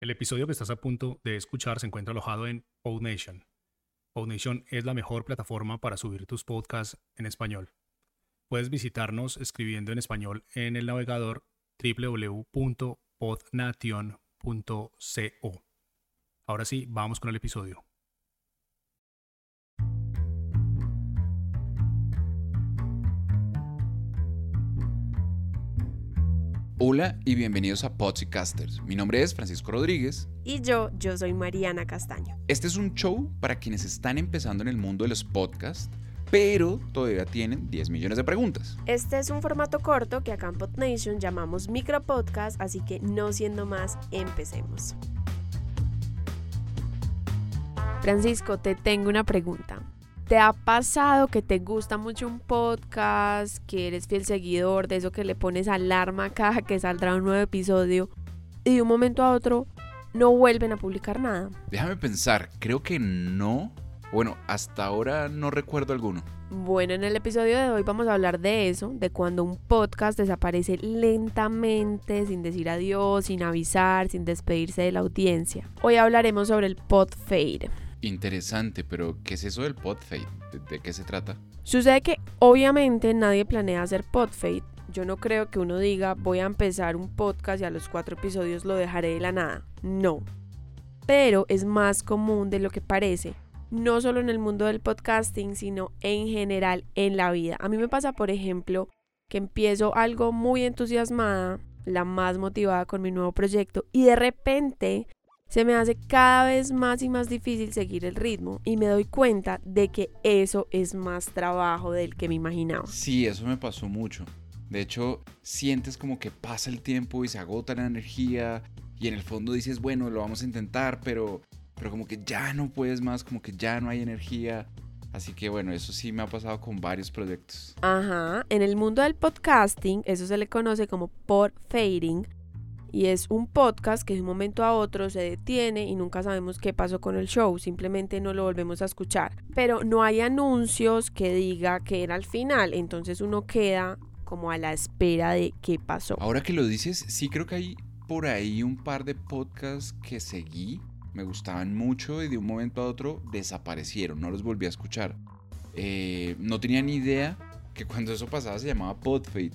El episodio que estás a punto de escuchar se encuentra alojado en PodNation. PodNation es la mejor plataforma para subir tus podcasts en español. Puedes visitarnos escribiendo en español en el navegador www.podnation.co. Ahora sí, vamos con el episodio. Hola y bienvenidos a Podcasters. Mi nombre es Francisco Rodríguez. Y yo, yo soy Mariana Castaño. Este es un show para quienes están empezando en el mundo de los podcasts, pero todavía tienen 10 millones de preguntas. Este es un formato corto que acá en PodNation llamamos micropodcast, así que no siendo más, empecemos. Francisco, te tengo una pregunta. ¿Te ha pasado que te gusta mucho un podcast, que eres fiel seguidor, de eso que le pones alarma cada que saldrá un nuevo episodio y de un momento a otro no vuelven a publicar nada? Déjame pensar, creo que no. Bueno, hasta ahora no recuerdo alguno. Bueno, en el episodio de hoy vamos a hablar de eso, de cuando un podcast desaparece lentamente, sin decir adiós, sin avisar, sin despedirse de la audiencia. Hoy hablaremos sobre el pod fade. Interesante, pero ¿qué es eso del podfade? ¿De, ¿De, qué se trata? Sucede que obviamente nadie planea hacer podfade. Yo no creo que uno diga voy a empezar un podcast y a los cuatro episodios lo dejaré de la nada. No. Pero es más común de lo que parece. No solo en el mundo del podcasting, sino en general en la vida. A mí me pasa, por ejemplo, que empiezo algo muy entusiasmada, la más motivada con mi nuevo proyecto, y de repente se me hace cada vez más y más difícil seguir el ritmo y me doy cuenta de que eso es más trabajo del que me imaginaba. Sí, eso me pasó mucho. De hecho, sientes como que pasa el tiempo y se agota la energía y en el fondo dices, bueno, lo vamos a intentar, pero, pero como que ya no puedes más, como que ya no hay energía. Así que bueno, eso sí me ha pasado con varios proyectos. Ajá, en el mundo del podcasting, eso se le conoce como pod fading y es un podcast que de un momento a otro se detiene y nunca sabemos qué pasó con el show, simplemente no lo volvemos a escuchar. Pero no hay anuncios que diga que era al final, entonces uno queda como a la espera de qué pasó. Ahora que lo dices, sí creo que hay por ahí un par de podcasts que seguí, me gustaban mucho y de un momento a otro desaparecieron, no los volví a escuchar. Eh, no tenía ni idea que cuando eso pasaba se llamaba Podfade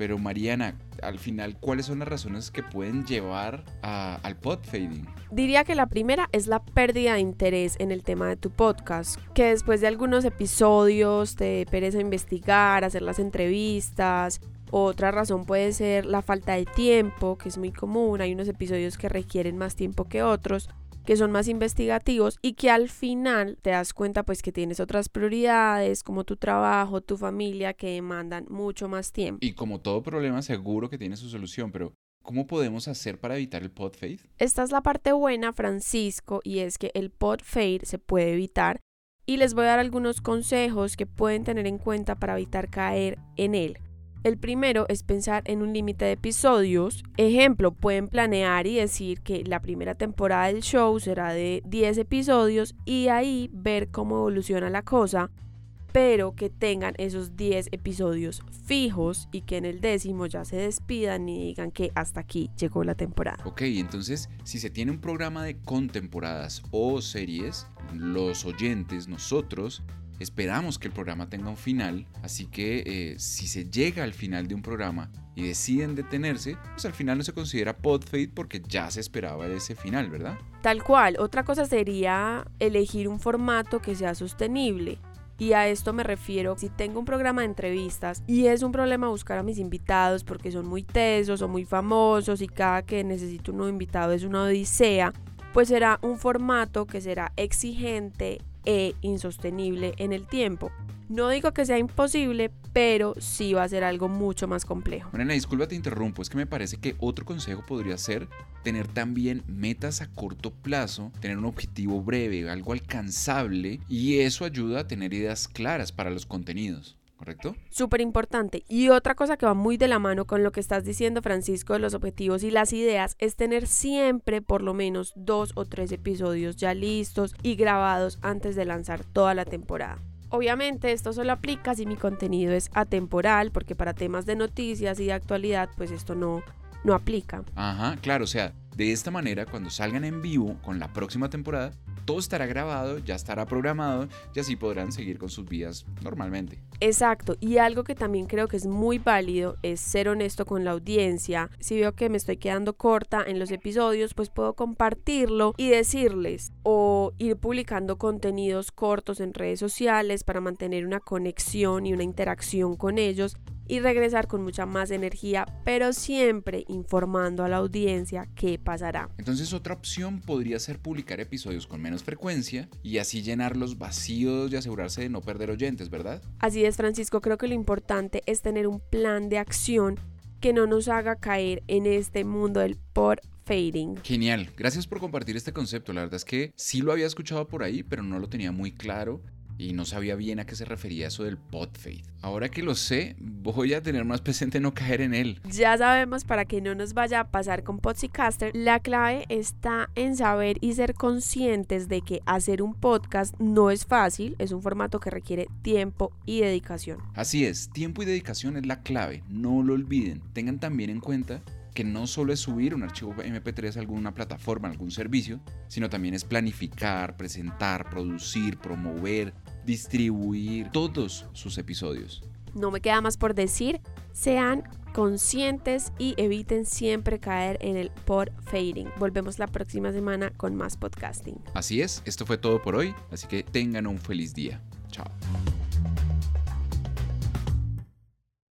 pero Mariana, al final, ¿cuáles son las razones que pueden llevar a, al pod fading? Diría que la primera es la pérdida de interés en el tema de tu podcast, que después de algunos episodios te pereza investigar, hacer las entrevistas. Otra razón puede ser la falta de tiempo, que es muy común. Hay unos episodios que requieren más tiempo que otros que son más investigativos y que al final te das cuenta pues que tienes otras prioridades como tu trabajo, tu familia que demandan mucho más tiempo. Y como todo problema seguro que tiene su solución, pero ¿Cómo podemos hacer para evitar el pod fade? Esta es la parte buena, Francisco, y es que el pod fade se puede evitar y les voy a dar algunos consejos que pueden tener en cuenta para evitar caer en él. El primero es pensar en un límite de episodios. Ejemplo, pueden planear y decir que la primera temporada del show será de 10 episodios y ahí ver cómo evoluciona la cosa, pero que tengan esos 10 episodios fijos y que en el décimo ya se despidan y digan que hasta aquí llegó la temporada. Ok, entonces si se tiene un programa de contemporadas o series, los oyentes, nosotros, Esperamos que el programa tenga un final, así que eh, si se llega al final de un programa y deciden detenerse, pues al final no se considera podfade porque ya se esperaba ese final, ¿verdad? Tal cual. Otra cosa sería elegir un formato que sea sostenible. Y a esto me refiero, si tengo un programa de entrevistas y es un problema buscar a mis invitados porque son muy tesos o muy famosos y cada que necesito un nuevo invitado es una odisea, pues será un formato que será exigente e insostenible en el tiempo. No digo que sea imposible, pero sí va a ser algo mucho más complejo. Mariana, disculpa te interrumpo, es que me parece que otro consejo podría ser tener también metas a corto plazo, tener un objetivo breve, algo alcanzable, y eso ayuda a tener ideas claras para los contenidos. ¿Correcto? Súper importante. Y otra cosa que va muy de la mano con lo que estás diciendo, Francisco, de los objetivos y las ideas, es tener siempre por lo menos dos o tres episodios ya listos y grabados antes de lanzar toda la temporada. Obviamente esto solo aplica si mi contenido es atemporal, porque para temas de noticias y de actualidad, pues esto no, no aplica. Ajá, claro, o sea, De esta manera, cuando salgan en vivo con la próxima temporada, todo estará grabado, ya estará programado y así podrán seguir con sus vidas normalmente. Exacto, y algo que también creo que es muy válido es ser honesto con la audiencia. Si veo que me estoy quedando corta en los episodios, pues puedo compartirlo y decirles o ir publicando contenidos cortos en redes sociales para mantener una conexión y una interacción con ellos y regresar con mucha más energía, pero siempre informando a la audiencia qué pasará. Entonces otra opción podría ser publicar episodios con menos frecuencia y así llenar los vacíos y asegurarse de no perder oyentes, ¿verdad? Así es, Francisco, creo que lo importante es tener un plan de acción que no nos haga caer en este mundo del por fading. Genial, gracias por compartir este concepto. La verdad es que sí lo había escuchado por ahí, pero no lo tenía muy claro y no sabía bien a qué se refería eso del podfade. Ahora que lo sé, voy a tener más presente no caer en él. Ya sabemos para que no nos vaya a pasar con Podcaster, la clave está en saber y ser conscientes de que hacer un podcast no es fácil, es un formato que requiere tiempo y dedicación. Así es, tiempo y dedicación es la clave, no lo olviden. Tengan también en cuenta que no solo es subir un archivo MP3 a alguna plataforma, a algún servicio, sino también es planificar, presentar, producir, promover, distribuir todos sus episodios. No me queda más por decir, sean conscientes y eviten siempre caer en el por fading. Volvemos la próxima semana con más podcasting. Así es, esto fue todo por hoy, así que tengan un feliz día. Chao.